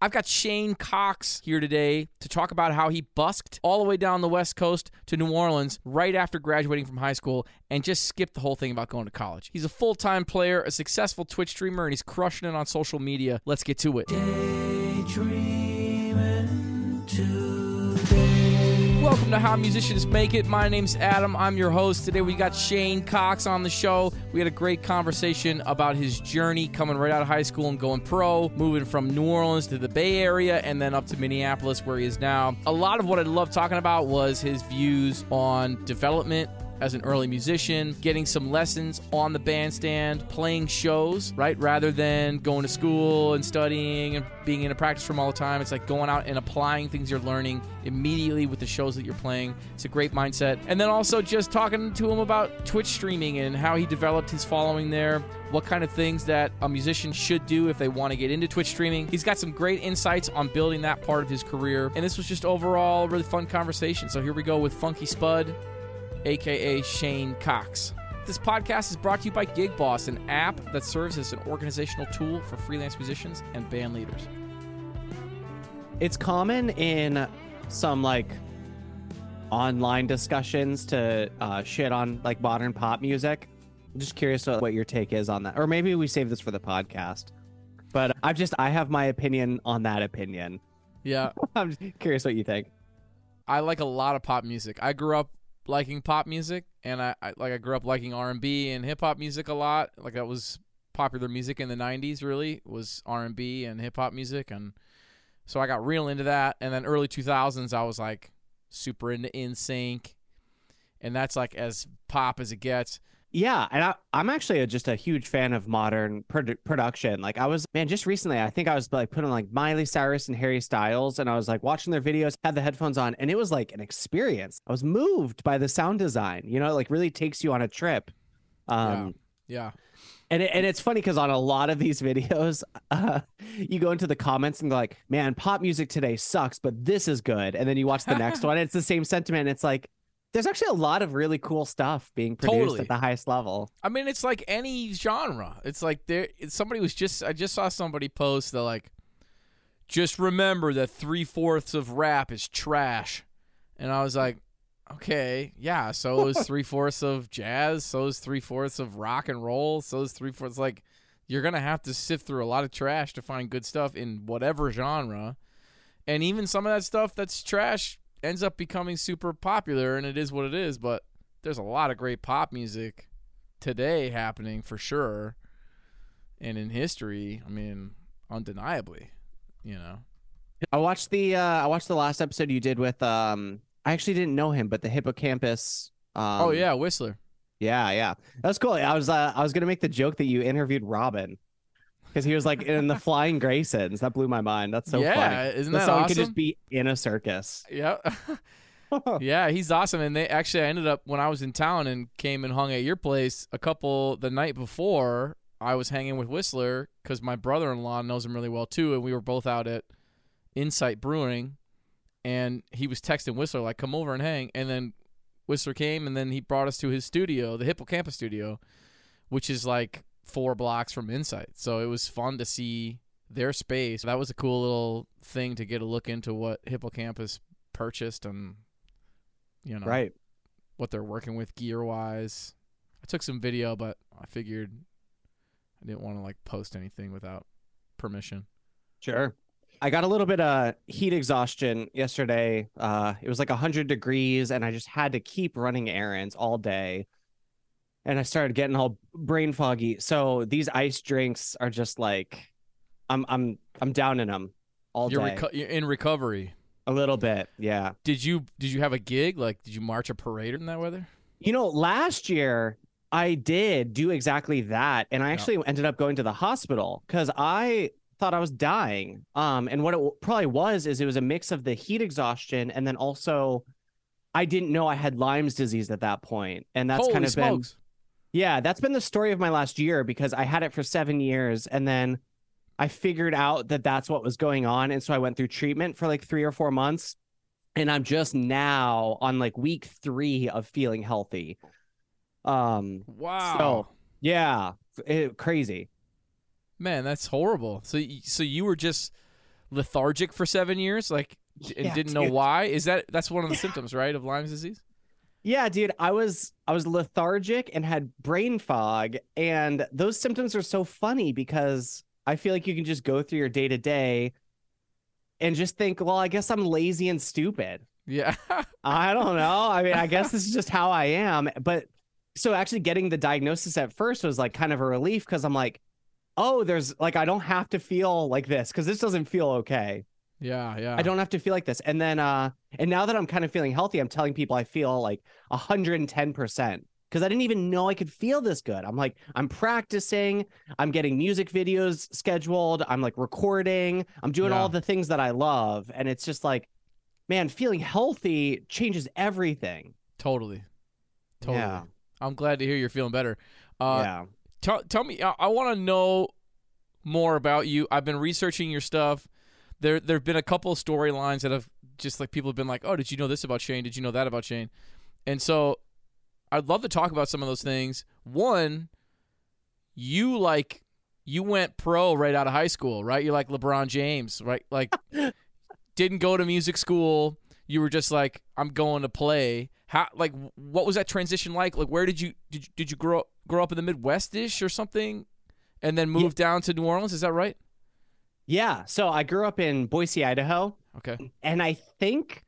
I've got Shane Cox here today to talk about how he busked all the way down the West Coast to New Orleans right after graduating from high school and just skipped the whole thing about going to college. He's a full time player, a successful Twitch streamer, and he's crushing it on social media. Let's get to it. Welcome to How Musicians Make It. My name's Adam. I'm your host. Today we got Shane Cox on the show. We had a great conversation about his journey coming right out of high school and going pro, moving from New Orleans to the Bay Area and then up to Minneapolis where he is now. A lot of what I love talking about was his views on development as an early musician, getting some lessons on the bandstand, playing shows, right? Rather than going to school and studying and being in a practice room all the time. It's like going out and applying things you're learning immediately with the shows that you're playing. It's a great mindset. And then also just talking to him about Twitch streaming and how he developed his following there, what kind of things that a musician should do if they want to get into Twitch streaming. He's got some great insights on building that part of his career. And this was just overall a really fun conversation. So here we go with Funky Spud aka Shane Cox. This podcast is brought to you by Gig Boss, an app that serves as an organizational tool for freelance musicians and band leaders. It's common in some like online discussions to uh, shit on like modern pop music. I'm just curious what your take is on that, or maybe we save this for the podcast. But I've just I have my opinion on that opinion. Yeah, I'm just curious what you think. I like a lot of pop music. I grew up liking pop music, and I, I like I grew up liking R and B and hip hop music a lot. Like that was popular music in the '90s. Really was R and B and hip hop music, and so I got real into that. And then early 2000s, I was like super into NSYNC, and that's like as pop as it gets. Yeah, and I, I'm actually a, just a huge fan of modern produ- production. Like I was, man, just recently, I think I was like putting like Miley Cyrus and Harry Styles, and I was like watching their videos, had the headphones on, and it was like an experience. I was moved by the sound design. You know, it like really takes you on a trip. Um, yeah. yeah. And, it, and it's funny because on a lot of these videos, uh, you go into the comments and go like, "Man, pop music today sucks, but this is good." And then you watch the next one, it's the same sentiment. It's like, there's actually a lot of really cool stuff being produced Totally. at the highest level. I mean, it's like any genre. It's like there. It's, somebody was just. I just saw somebody post that like, just remember that three fourths of rap is trash, and I was like, okay, yeah. So is three fourths of jazz. So is three fourths of rock and roll. So is three fourths like. You're gonna have to sift through a lot of trash to find good stuff in whatever genre, and even some of that stuff that's trash ends up becoming super popular, and it is what it is. But there's a lot of great pop music today happening for sure, and in history, I mean, undeniably, you know. I watched the uh I watched the last episode you did with um I actually didn't know him, but the Hippo Campus um oh yeah, Whistler. Yeah, yeah. That was cool. I was uh, I was gonna make the joke that you interviewed Robin. Because he was like in the Flying Graysons. That blew my mind. That's so yeah, funny. isn't That awesome? could just be in a circus. Yeah. yeah, he's awesome. And they actually, I ended up when I was in town and came and hung at your place a couple the night before. I was hanging with Whistler because my brother-in-law knows him really well too, and we were both out at Insight Brewing, and he was texting Whistler like, "Come over and hang." And then Whistler came, and then he brought us to his studio, the Hippo Campus studio, which is like four blocks from Insight. So it was fun to see their space. That was a cool little thing to get a look into what Hippo Campus purchased and you know Right. what they're working with gear wise. I took some video, but I figured I didn't want to like post anything without permission. Sure. I got a little bit of heat exhaustion yesterday. Uh, it was like 100 degrees, and I just had to keep running errands all day. And I started getting all brain foggy. So these ice drinks are just like, I'm I'm I'm down in them all You're, day. reco- you're in recovery. a little bit, yeah. Did you did you have a gig? Like did you march a parade in that weather? You know, last year I did do exactly that, and I Yeah. actually ended up going to the hospital because I thought I was dying. Um, and what it probably was is it was a mix of the heat exhaustion and then also I didn't know I had Lyme's disease at that point, and that's Holy kind of been smokes. Yeah, that's been the story of my last year because I had it for seven years and then I figured out that that's what was going on. And so I went through treatment for like three or four months. And I'm just now on like week three of feeling healthy. Um, Wow. so yeah, it, crazy. Man, that's horrible. So so you were just lethargic for seven years, like, and Yeah, didn't know why. Is that that's one of the symptoms, right, of Lyme's disease? Yeah, dude, I was I was lethargic and had brain fog and those symptoms are so funny because I feel like you can just go through your day to day and just think, well, I guess I'm lazy and stupid. Yeah. I don't know. I mean, I guess this is just how I am. But so actually getting the diagnosis at first was like kind of a relief because I'm like, oh, there's like I don't have to feel like this because this doesn't feel okay. Yeah. Yeah. I don't have to feel like this. And then uh and now that I'm kind of feeling healthy, I'm telling people I feel like 110% because I didn't even know I could feel this good. I'm like I'm practicing, I'm getting music videos scheduled, I'm like recording, I'm doing Yeah. all the things that I love and it's just like man, feeling healthy changes everything. Totally. Totally. Yeah. I'm glad to hear you're feeling better. Uh, yeah. tell tell me I, I want to know more about you. I've been researching your stuff. There there've been a couple of storylines that have just like people have been like, "Oh, did you know this about Shane? Did you know that about Shane?" And so I'd love to talk about some of those things. One, you like you went pro right out of high school, right? You're like LeBron James, right? Like didn't go to music school. You were just like, I'm going to play. How like what was that transition like? Like where did you did you, did you grow grow up in the Midwestish or something, and then move down to New Orleans? Is that right? Yeah. So I grew up in Boise, Idaho. Okay. and I think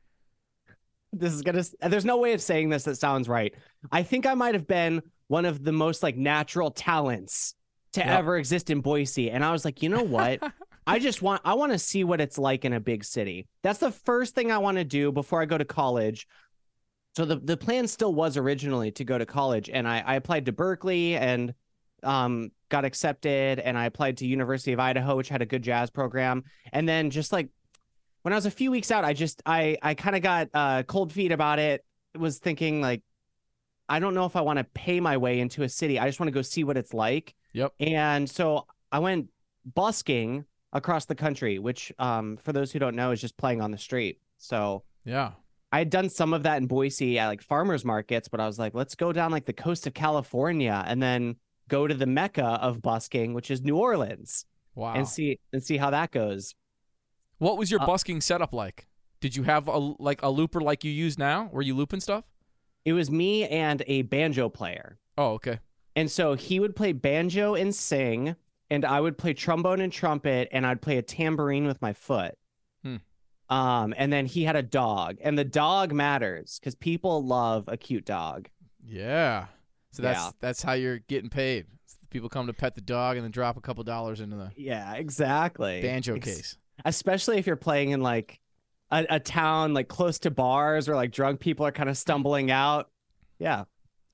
this is gonna. There's no way of saying this that sounds right. I think I might have been one of the most like natural talents to Yep. ever exist in Boise, and I was like, you know what? I just want. I want to see what it's like in a big city. That's the first thing I want to do before I go to college. So the the plan still was originally to go to college, and I, I applied to Berkeley and um got accepted, and I applied to University of Idaho, which had a good jazz program, and then just like when I was a few weeks out, I just I I kind of got uh, cold feet about it. Was thinking like, I don't know if I want to pay my way into a city. I just want to go see what it's like. Yep. And so I went busking across the country, which um for those who don't know is just playing on the street. So Yeah. I had done some of that in Boise at like farmers markets, but I was like, let's go down like the coast of California and then go to the mecca of busking, which is New Orleans, Wow. and see and see how that goes. what was your uh, busking setup like? Did you have a like a looper like you use now? Were you looping stuff? It was me and a banjo player. Oh, okay. And so he would play banjo and sing, and I would play trombone and trumpet, and I'd play a tambourine with my foot. Hmm. Um, and then he had a dog, and the dog matters because people love a cute dog. Yeah. So that's Yeah. that's how you're getting paid. People come to pet the dog and then drop a couple dollars into the Yeah, exactly. banjo Ex- case. especially if you're playing in like a, a town like close to bars where like drunk people are kind of stumbling out. Yeah,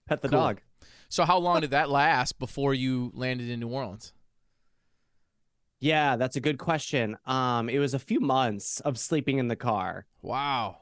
pet the Cool. dog. So how long did that last before you landed in New Orleans? Yeah, that's a good question. Um, it was a few months of sleeping in the car. Wow.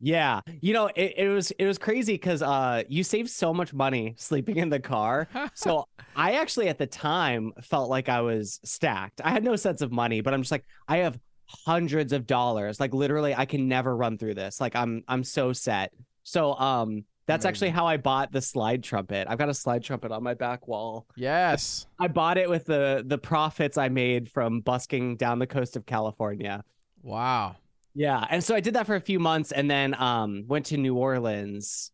Yeah, you know, it, it was it was crazy because uh, you save so much money sleeping in the car. So I actually at the time felt like I was stacked. I had no sense of money, but I'm just like I have hundreds of dollars. Like literally, I can never run through this. Like I'm I'm so set. So um, that's actually how I bought the slide trumpet. I've got a slide trumpet on my back wall. yes. I bought it with the the profits I made from busking down the coast of California. Wow. Yeah, and so I did that for a few months, and then um went to New Orleans.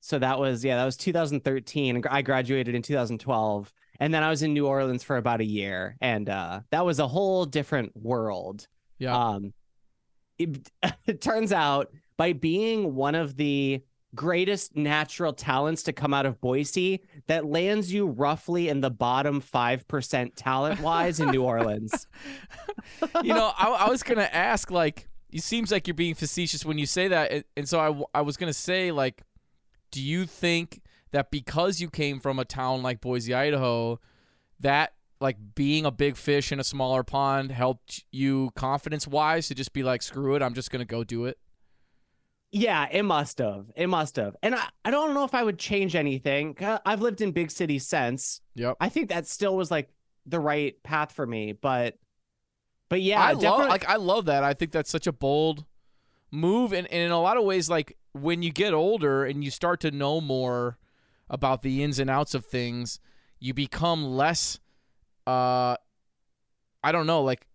So that was yeah, that was 2013. I graduated in 2012, and then I was in New Orleans for about a year, and uh, that was a whole different world. Yeah. Um, it, it turns out by being one of the greatest natural talents to come out of Boise, that lands you roughly in the bottom five percent talent wise in New Orleans. you know, I, I was gonna ask, like, it seems like you're being facetious when you say that, and- so I was gonna say, like, do you think that because you came from a town like Boise, Idaho, that like being a big fish in a smaller pond helped you confidence wise to just be like, screw it, I'm just gonna go do it. Yeah, it must have. It must have. And I, I don't know if I would change anything. I've lived in big cities since. Yep. I think that still was like the right path for me, but but yeah, I love like I love that. I think that's such a bold move and, and in a lot of ways like when you get older and you start to know more about the ins and outs of things, you become less uh I don't know, like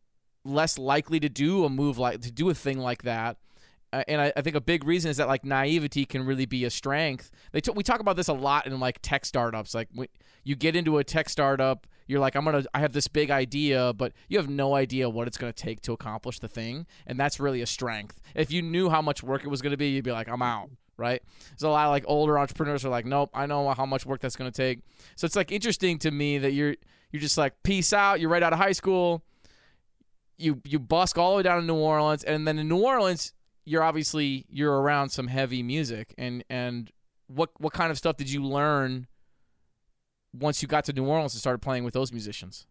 less likely to do a move like to do a thing like that. Uh, and I, I, think a big reason is that like naivety can really be a strength. They t- we talk about this a lot in like tech startups. Like you get into a tech startup, you're like, I'm gonna, I have this big idea, but you have no idea what it's gonna take to accomplish the thing, and that's really a strength. If you knew how much work it was gonna be, you'd be like, I'm out. Right? So a lot of like older entrepreneurs are like, nope, I know how much work that's gonna take. So it's like interesting to me that you're you're just like, peace out. You're right out of high school. You you busk all the way down to New Orleans, and then in New Orleans you're obviously you're around some heavy music and and what what kind of stuff did you learn once you got to New Orleans and started playing with those musicians?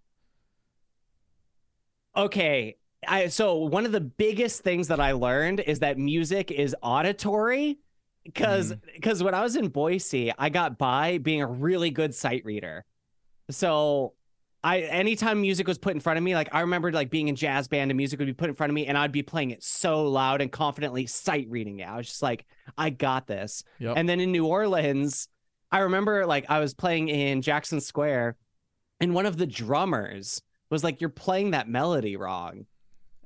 Okay, I so one of the biggest things that I learned is that music is auditory because because mm-hmm. when I was in Boise, I got by being a really good sight reader. So I anytime music was put in front of me, like I remembered like being in jazz band and music would be put in front of me and I'd be playing it so loud and confidently sight reading it. I was just like, I got this. Yep. And then in New Orleans, I remember like I was playing in Jackson Square and one of the drummers was like, You're playing that melody wrong.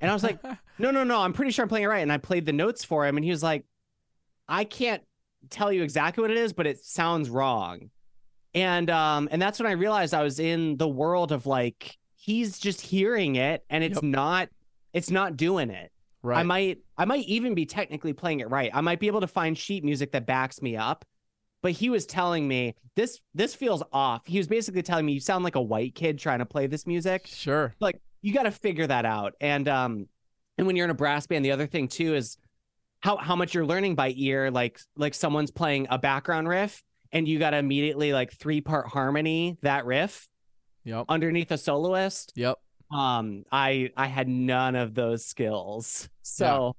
And I was like, No, no, no, I'm pretty sure I'm playing it right. And I played the notes for him and he was like, I can't tell you exactly what it is, but it sounds wrong and um and that's when i realized i was in the world of like he's just hearing it and it's yep. not it's not doing it. Right. i might i might even be technically playing it right. I might be able to find sheet music that backs me up but he was telling me this this feels off. He was basically telling me you sound like a white kid trying to play this music. Sure. Like you got to figure that out. And um and when you're in a brass band the other thing too is how how much you're learning by ear like like someone's playing a background riff and you got to immediately like three part harmony that riff yep underneath a soloist. Yep um i i had none of those skills. So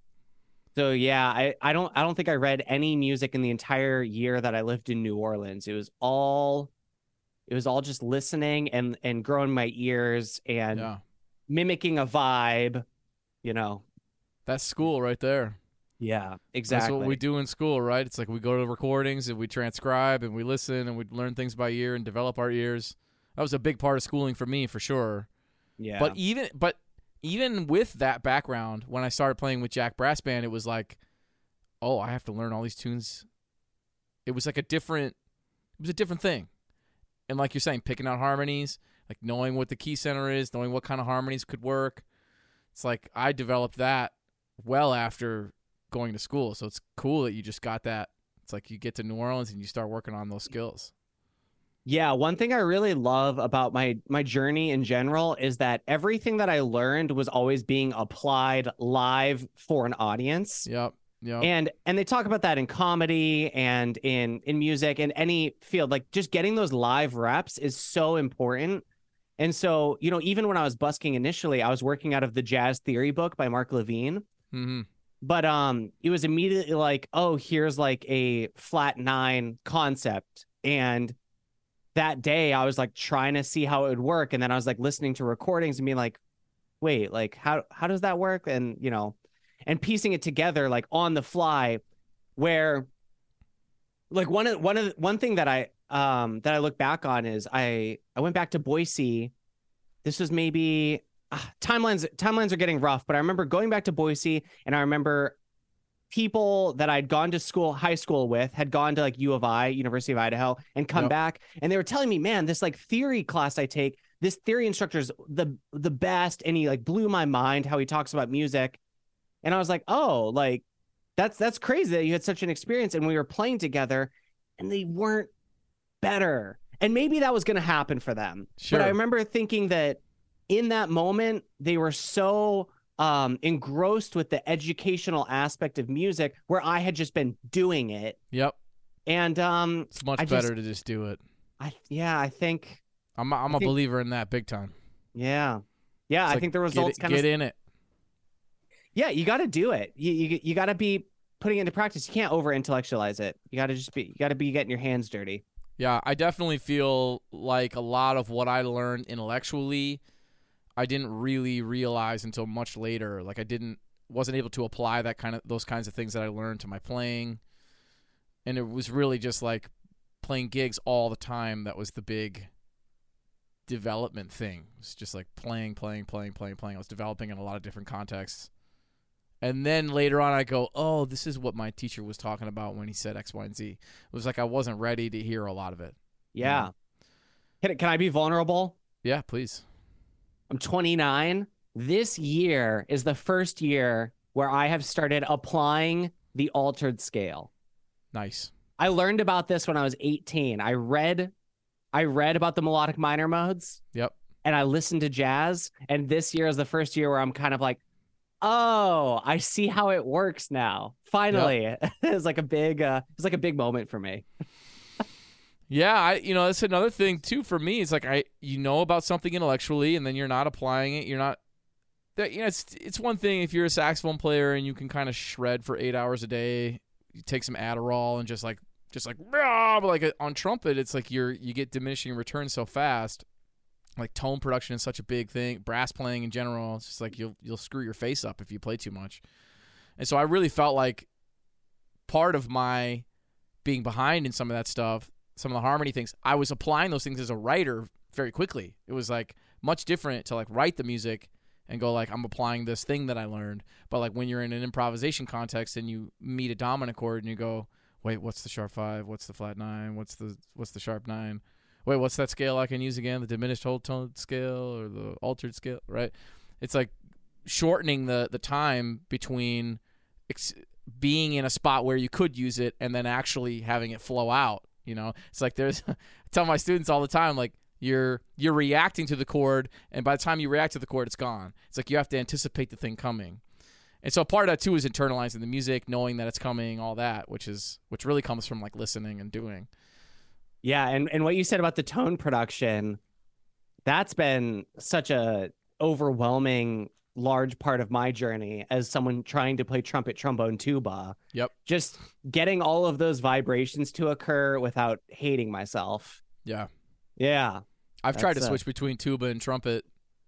yeah. so yeah i i don't i don't think i read any music in the entire year that i lived in new orleans. It was all it was all just listening and and growing my ears and yeah. mimicking a vibe you know. That's school right there yeah, exactly. That's what we do in school, right? It's like we go to recordings and we transcribe and we listen and we learn things by ear and develop our ears. That was a big part of schooling for me, for sure. Yeah. But even but even with that background, when I started playing with Jack Brass Band, it was like, oh, I have to learn all these tunes. It was like a different, it was a different thing. And like you're saying, picking out harmonies, like knowing what the key center is, knowing what kind of harmonies could work. It's like I developed that well after going to school. So it's cool that you just got that. It's like you get to New Orleans and you start working on those skills. Yeah, one thing I really love about my my journey in general is that everything that I learned was always being applied live for an audience. Yep. Yep. And and they talk about that in comedy and in in music and any field like just getting those live reps is so important. And so, you know, even when I was busking initially, I was working out of the Jazz Theory book by Mark Levine. hmm but um it was immediately like oh here's like a flat nine concept. And that day i was like trying to see how it would work. And then i was like listening to recordings and being like wait like how how does that work? And you know and piecing it together like on the fly where like one of one of the, one thing that i um that i look back on is i i went back to boise. This was maybe uh, timelines timelines are getting rough, but I remember going back to Boise and I remember people that I'd gone to school, high school with, had gone to like U of I, University of Idaho, and come yep. back, and they were telling me, man, this like theory class I take, this theory instructor is the the best, and he like blew my mind how he talks about music, and I was like, oh, like that's that's crazy that you had such an experience, and we were playing together, and they weren't better, and maybe that was going to happen for them, sure. but I remember thinking that in that moment, they were so um, engrossed with the educational aspect of music where I had just been doing it. Yep. And um, it's much I better just, to just do it. I yeah, I think I'm a, I'm a think, believer in that big time. Yeah, yeah. It's I like, think the results kind of get in it. Yeah, you got to do it. You you, you got to be putting it into practice. You can't over intellectualize it. You got to just be you got to be getting your hands dirty. Yeah, I definitely feel like a lot of what I learned intellectually I didn't really realize until much later. Like I didn't wasn't able to apply that kind of those kinds of things that I learned to my playing. And it was really just like playing gigs all the time that was the big development thing. It's just like playing, playing, playing, playing, playing. I was developing in a lot of different contexts. And then later on, I go, oh, this is what my teacher was talking about when he said X, Y, and Z. It was like I wasn't ready to hear a lot of it. Yeah. Can, can I be vulnerable? Yeah, please. I'm 29. This year is the first year where I have started applying the altered scale. Nice. I learned about this when I was 18. I read I read about the melodic minor modes. Yep. And I listened to jazz. And this year is the first year where I'm kind of like, oh, I see how it works now. Finally. Yep. it's like a big uh it's like a big moment for me. Yeah, I you know, that's another thing too for me. It's like I you know about something intellectually and then you're not applying it. You're not that you know it's it's one thing if you're a saxophone player and you can kind of shred for eight hours a day you take some Adderall and just like just like but like uh, on trumpet it's like you're you get diminishing returns so fast like tone production is such a big thing brass playing in general it's just like you'll you'll screw your face up if you play too much and so i really felt like part of my being behind in some of that stuff some of the harmony things i was applying those things as a writer very quickly it was like much different to like write the music and go like I'm applying this thing that I learned. But like when you're in an improvisation context and you meet a dominant chord and you go, wait, what's the sharp five? What's the flat nine? What's the what's the sharp nine? Wait, what's that scale I can use again? The diminished whole tone scale or the altered scale, right? It's like shortening the the time between ex- being in a spot where you could use it and then actually having it flow out. You know, it's like there's I tell my students all the time, like you're you're reacting to the chord, and by the time you react to the chord, it's gone. It's like you have to anticipate the thing coming. And so part of that too is internalizing the music, knowing that it's coming, all that, which is which really comes from like listening and doing. Yeah, and and what you said about the tone production, that's been such a overwhelming large part of my journey as someone trying to play trumpet, trombone, tuba. Yep. Just getting all of those vibrations to occur without hating myself. Yeah. Yeah. I've tried to uh, switch between tuba and trumpet,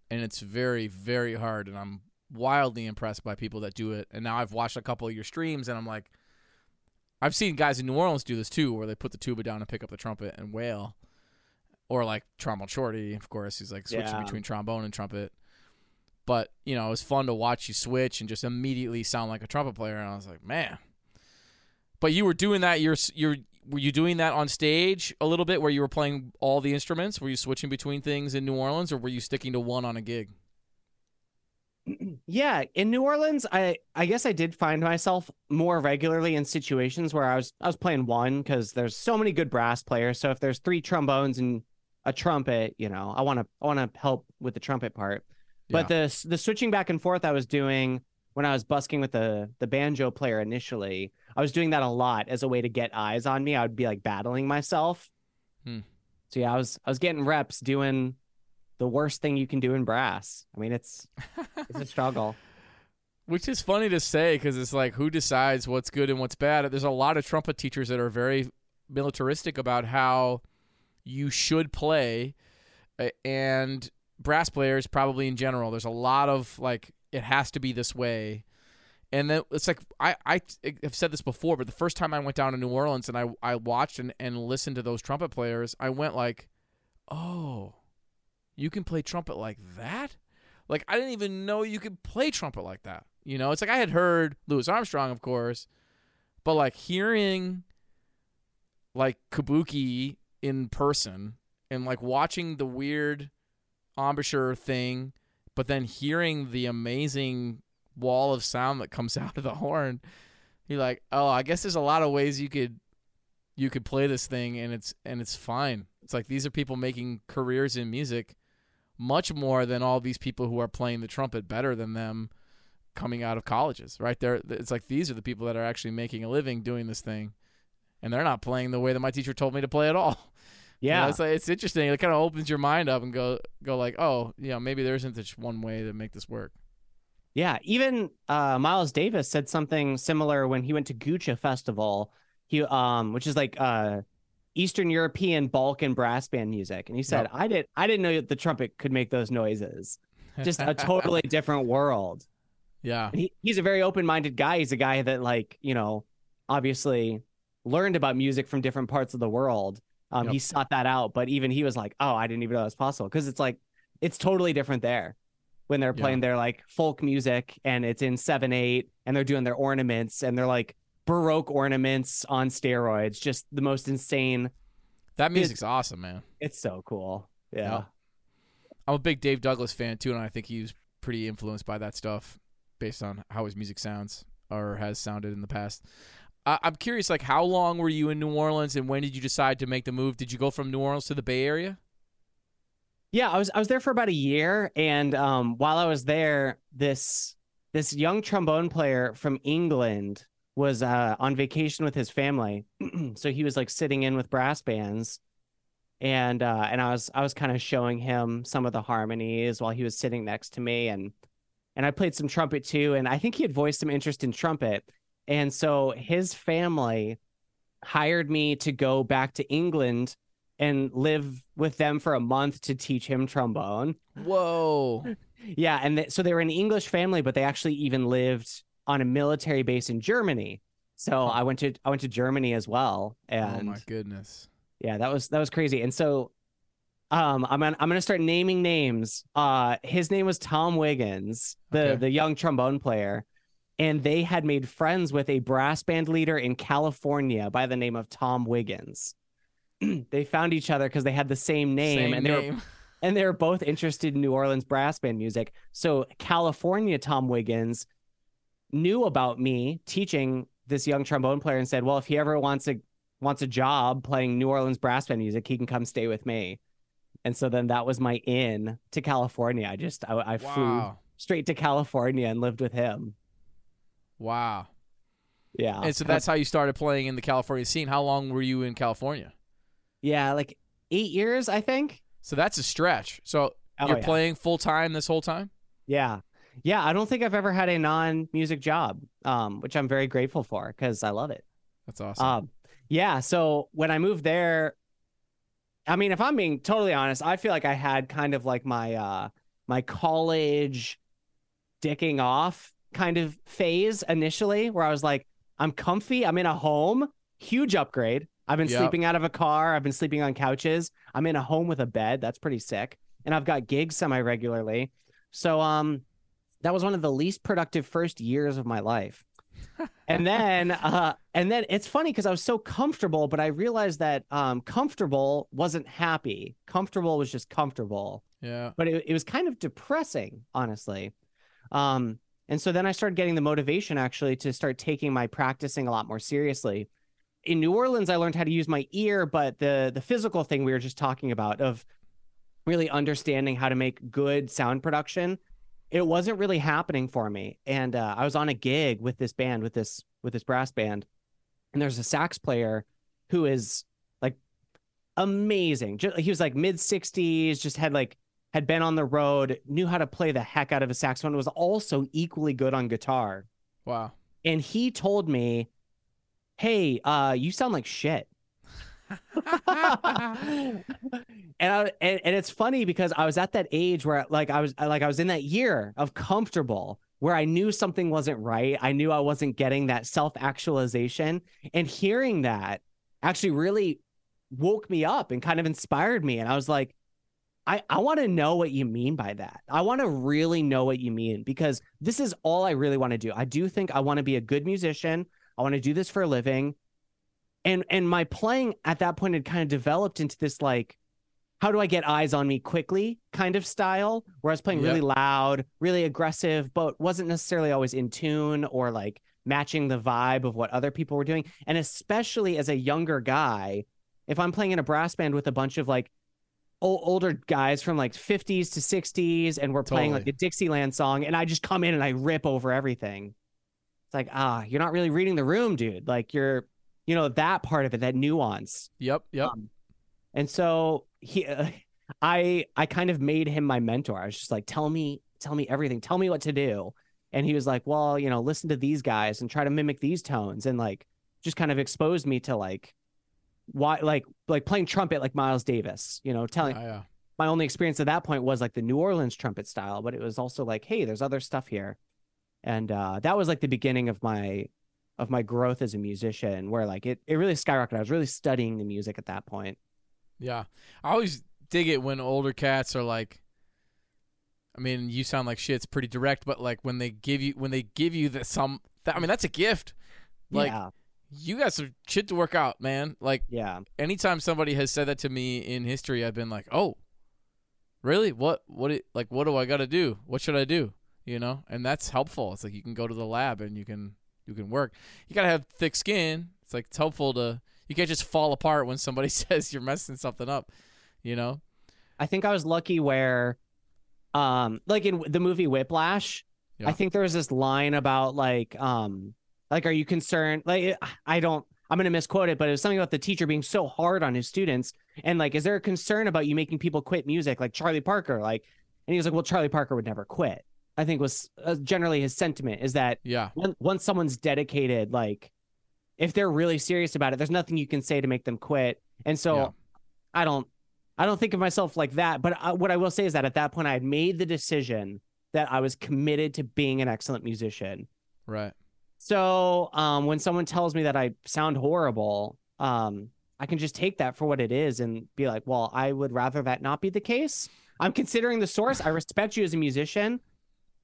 and it's very, very hard. And I'm wildly impressed by people that do it. And now I've watched a couple of your streams, and I'm like, I've seen guys in New Orleans do this too, where they put the tuba down and pick up the trumpet and wail, or like trombone shorty, of course, he's like switching yeah. between trombone and trumpet. But you know, it was fun to watch you switch and just immediately sound like a trumpet player. And I was like, man. But you were doing that. You're you're were you doing that on stage a little bit where you were playing all the instruments? Were you switching between things in New Orleans or were you sticking to one on a gig? Yeah, in New Orleans, I I guess I did find myself more regularly in situations where I was I was playing one cuz there's so many good brass players. So if there's three trombones and a trumpet, you know, I want to I want to help with the trumpet part. But yeah. the the switching back and forth I was doing when I was busking with the the banjo player initially, I was doing that a lot as a way to get eyes on me. I would be like battling myself. Hmm. So yeah, I was I was getting reps doing the worst thing you can do in brass. I mean, it's it's a struggle. Which is funny to say because it's like who decides what's good and what's bad. There's a lot of trumpet teachers that are very militaristic about how you should play, and brass players probably in general. There's a lot of like it has to be this way. And then it's like I, I have said this before, but the first time I went down to New Orleans and I, I watched and, and listened to those trumpet players, I went like, Oh, you can play trumpet like that? Like I didn't even know you could play trumpet like that. You know, it's like I had heard Louis Armstrong, of course, but like hearing like Kabuki in person and like watching the weird embouchure thing but then hearing the amazing wall of sound that comes out of the horn, you're like, oh, I guess there's a lot of ways you could you could play this thing and it's and it's fine. It's like these are people making careers in music much more than all these people who are playing the trumpet better than them coming out of colleges, right? There it's like these are the people that are actually making a living doing this thing and they're not playing the way that my teacher told me to play at all. Yeah, you know, it's like it's interesting. It kind of opens your mind up and go go like, oh, yeah, maybe there isn't just one way to make this work. Yeah, even uh, Miles Davis said something similar when he went to Guča Festival. He um, which is like uh, Eastern European Balkan brass band music, and he said, yep. "I did I didn't know that the trumpet could make those noises. Just a totally different world." Yeah, he, he's a very open minded guy. He's a guy that like you know, obviously learned about music from different parts of the world Um, Yep. he sought that out, but even he was like, "Oh, I didn't even know that was possible," because it's like it's totally different there when they're Yeah. playing their like folk music and it's in seven eight and they're doing their ornaments and they're like baroque ornaments on steroids, just the most insane. That music's awesome, man. It's so cool. Yeah. Yep. I'm a big Dave Douglas fan too, and I think he was pretty influenced by that stuff based on how his music sounds or has sounded in the past. I- I'm curious, like, how long were you in New Orleans, and when did you decide to make the move? Did you go from New Orleans to the Bay Area? Yeah, I was I was there for about a year, and um, while I was there, this this young trombone player from England was uh, on vacation with his family, so he was like sitting in with brass bands, and uh, and I was I was kind of showing him some of the harmonies while he was sitting next to me, and and I played some trumpet too, and I think he had voiced some interest in trumpet, and so his family hired me to go back to England and live with them for a month to teach him trombone. Whoa! Yeah, and th- so they were an English family, but they actually even lived on a military base in Germany. So I went to I went to Germany as well, oh my goodness! yeah, that was that was crazy. And so, um, I'm gonna, I'm gonna start naming names. Uh, his name was Tom Wiggins, the Okay. the young trombone player, and they had made friends with a brass band leader in California by the name of Tom Wiggins. they found each other because they had the same name, Same and they were and they were both interested in New Orleans brass band music. So California Tom Wiggins knew about me teaching this young trombone player and said, "Well, if he ever wants a wants a job playing New Orleans brass band music, he can come stay with me." And so then that was my in to California. I just I, I flew straight to California and lived with him. Wow! Yeah. And so that's how you started playing in the California scene. How long were you in California? yeah, like 8 years, I think. So that's a stretch. So Oh, you're yeah. playing full time this whole time. Yeah. Yeah, I don't think I've ever had a non-music job, um, which I'm very grateful for because I love it. That's awesome. Um, yeah. So when I moved there, I mean, if I'm being totally honest, I feel like I had kind of like my uh my college dicking off kind of phase initially, where I was like, I'm comfy, I'm in a home, huge upgrade. I've been Yep. sleeping out of a car, I've been sleeping on couches. I'm in a home with a bed. That's pretty sick. And I've got gigs semi regularly. So um that was one of the least productive first years of my life and then uh and then it's funny because i was so comfortable but i realized that um comfortable wasn't happy comfortable was just comfortable yeah. but it, it was kind of depressing honestly um and so then i started getting the motivation actually to start taking my practicing a lot more seriously. In new orleans i learned how to use my ear but the the physical thing we were just talking about of really understanding how to make good sound production it wasn't really happening for me. And uh, i was on a gig with this band with this with this brass band. And there's a sax player who is like amazing. Ju- he was like mid 60s just had like had been on the road knew how to play the heck out of a saxophone was also equally good on guitar Wow. and he told me hey uh you sound like shit and I and, and it's funny because I was at that age where like I was like I was in that year of comfortable where I knew something wasn't right. I knew I wasn't getting that self-actualization and hearing that actually really woke me up and kind of inspired me and I was like I I want to know what you mean by that. I want to really know what you mean because this is all I really want to do. I do think I want to be a good musician. I want to do this for a living and and my playing at that point had kind of developed into this like how do i get eyes on me quickly kind of style where i was playing really loud really aggressive but wasn't necessarily always in tune or like matching the vibe of what other people were doing and especially as a younger guy if i'm playing in a brass band with a bunch of like o- older guys from like 50s to 60s and we're playing like a dixieland song and i just come in and i rip over everything. It's like ah you're not really reading the room dude. Like you're you know that part of it that nuance. Yep. Yep. Um, and so he i i kind of made him my mentor. I was just like tell me tell me everything. Tell me what to do. And he was like well you know listen to these guys and try to mimic these tones. And like just kind of exposed me to like why like like playing trumpet like miles davis you know telling yeah, yeah. my only experience at that point was like the New Orleans trumpet style, but it was also like, hey, there's other stuff here. And uh, that was like the beginning of my of my growth as a musician, where like it, it really skyrocketed. I was really studying the music at that point. Yeah. I always dig it when older cats are like I mean, you sound like shit's pretty direct, but like when they give you when they give you the some that, I mean, that's a gift. Like yeah, you got some shit to work out, man. Like yeah, anytime somebody has said that to me in history, I've been like, "Oh, really? What? What? It, like, what do I got to do? What should I do?" You know, and that's helpful. It's like you can go to the lab and you can you can work. You gotta have thick skin. It's like it's helpful to. You can't just fall apart when somebody says you're messing something up. You know. I think I was lucky where, um, like in the movie Whiplash, Yeah. I think there was this line about like, um, like, are you concerned? Like, I don't. I'm gonna misquote it, but it was something about the teacher being so hard on his students, and like, is there a concern about you making people quit music, like Charlie Parker? Like, and he was like, well, Charlie Parker would never quit. I think was uh, generally his sentiment is that Yeah. when, once someone's dedicated, like, if they're really serious about it, there's nothing you can say to make them quit. And so, Yeah. I don't, I don't think of myself like that. But I, what I will say is that at that point, I had made the decision that I was committed to being an excellent musician. Right. So um, when someone tells me that I sound horrible, um, I can just take that for what it is and be like, well, I would rather that not be the case. I'm considering the source. I respect you as a musician.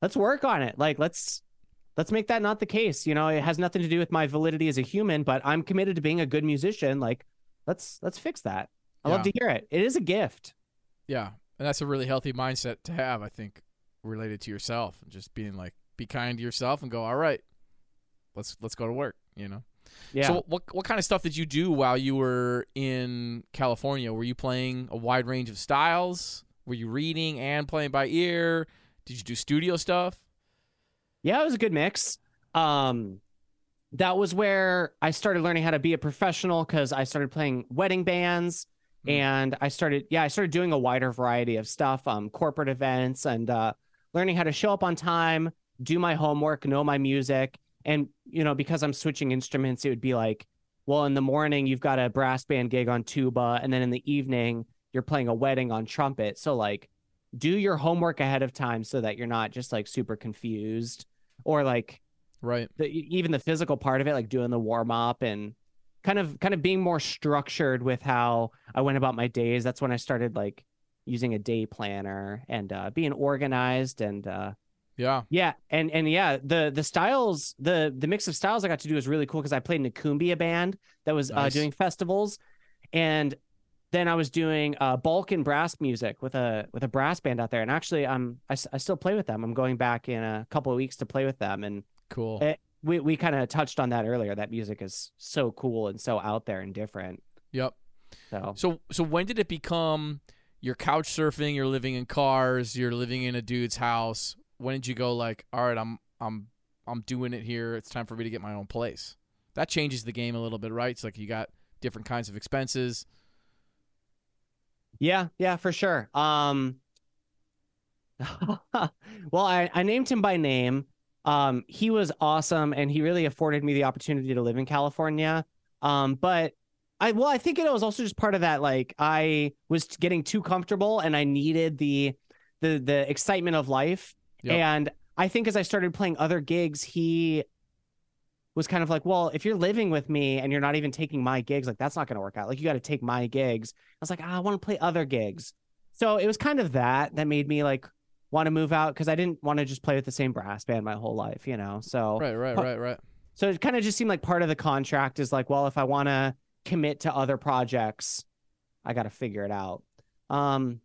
Let's work on it. Like let's let's make that not the case. You know, it has nothing to do with my validity as a human, but I'm committed to being a good musician. Like let's let's fix that. I love to hear it. It is a gift. Yeah. And that's a really healthy mindset to have, I think, related to yourself. and Just being like, be kind to yourself and go, all right, let's let's go to work. You know. Yeah. So what what kind of stuff did you do while you were in California? Were you playing a wide range of styles? Were you reading and playing by ear? Did you do studio stuff? Yeah, it was a good mix. Um, that was where I started learning how to be a professional because I started playing wedding bands Hmm. and I started, yeah, I started doing a wider variety of stuff, um, corporate events and uh, learning how to show up on time, do my homework, know my music. And, you know, because I'm switching instruments, it would be like, well, in the morning, you've got a brass band gig on tuba. And then in the evening, you're playing a wedding on trumpet. So, like, do your homework ahead of time so that you're not just like super confused or like Right. the, even the physical part of it like doing the warm up and kind of kind of being more structured with how I went about my days that's when I started like using a day planner and uh being organized and uh Yeah. yeah and and yeah the the styles the the mix of styles I got to do was really cool because I played in a cumbia band that was uh, doing festivals and then I was doing uh, Balkan brass music with a with a brass band out there, and actually, I'm I still play with them. I'm going back in a couple of weeks to play with them, and Cool. Eh, we we kind of touched on that earlier. That music is so cool and so out there and different. Yep. So So so when did it become you're couch surfing, you're living in cars, you're living in a dude's house? When did you go like, all right, I'm I'm I'm doing it here. It's time for me to get my own place. That changes the game a little bit, right? It's like you got different kinds of expenses. yeah, yeah, for sure. Um, well, I I named him by name. Um, he was awesome, and he really afforded me the opportunity to live in California. Um, but I well, I think it was also just part of that. Like I was getting too comfortable, and I needed the the the excitement of life. Yep. And I think as I started playing other gigs, he was kind of like, well, if you're living with me and you're not even taking my gigs, like that's not going to work out. Like you got to take my gigs. I was like, ah, I want to play other gigs. So it was kind of that that made me like want to move out because I didn't want to just play with the same brass band my whole life, you know. So Right, right, right, right. so it kind of just seemed like part of the contract is like, well, if I want to commit to other projects, I got to figure it out. Um,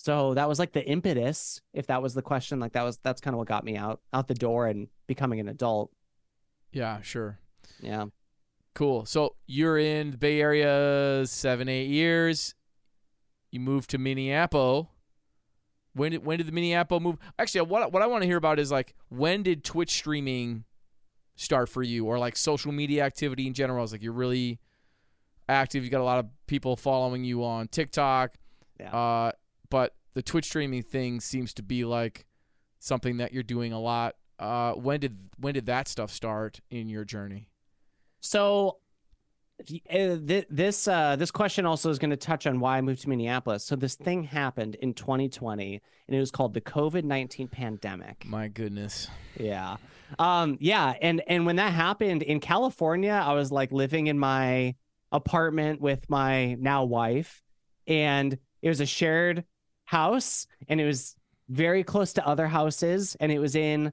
so that was like the impetus, if that was the question. Like that was that's kind of what got me out out the door and becoming an adult. Yeah, sure. Yeah. Cool. So you're in the Bay Area seven, eight years. You moved to Minneapolis. When did when did the Minneapolis move? Actually, what what I want to hear about is like when did Twitch streaming start for you, or like social media activity in general? It's like you're really active. You got a lot of people following you on TikTok. Yeah. Uh, but the Twitch streaming thing seems to be like something that you're doing a lot. Uh, when did when did that stuff start in your journey? So uh, this uh, this question also is going to touch on why I moved to Minneapolis. So this thing happened in 2020, and it was called the COVID 19 pandemic. My goodness. Yeah. Um yeah, and and when that happened in California, I was like living in my apartment with my now wife and it was a shared house and it was very close to other houses and it was in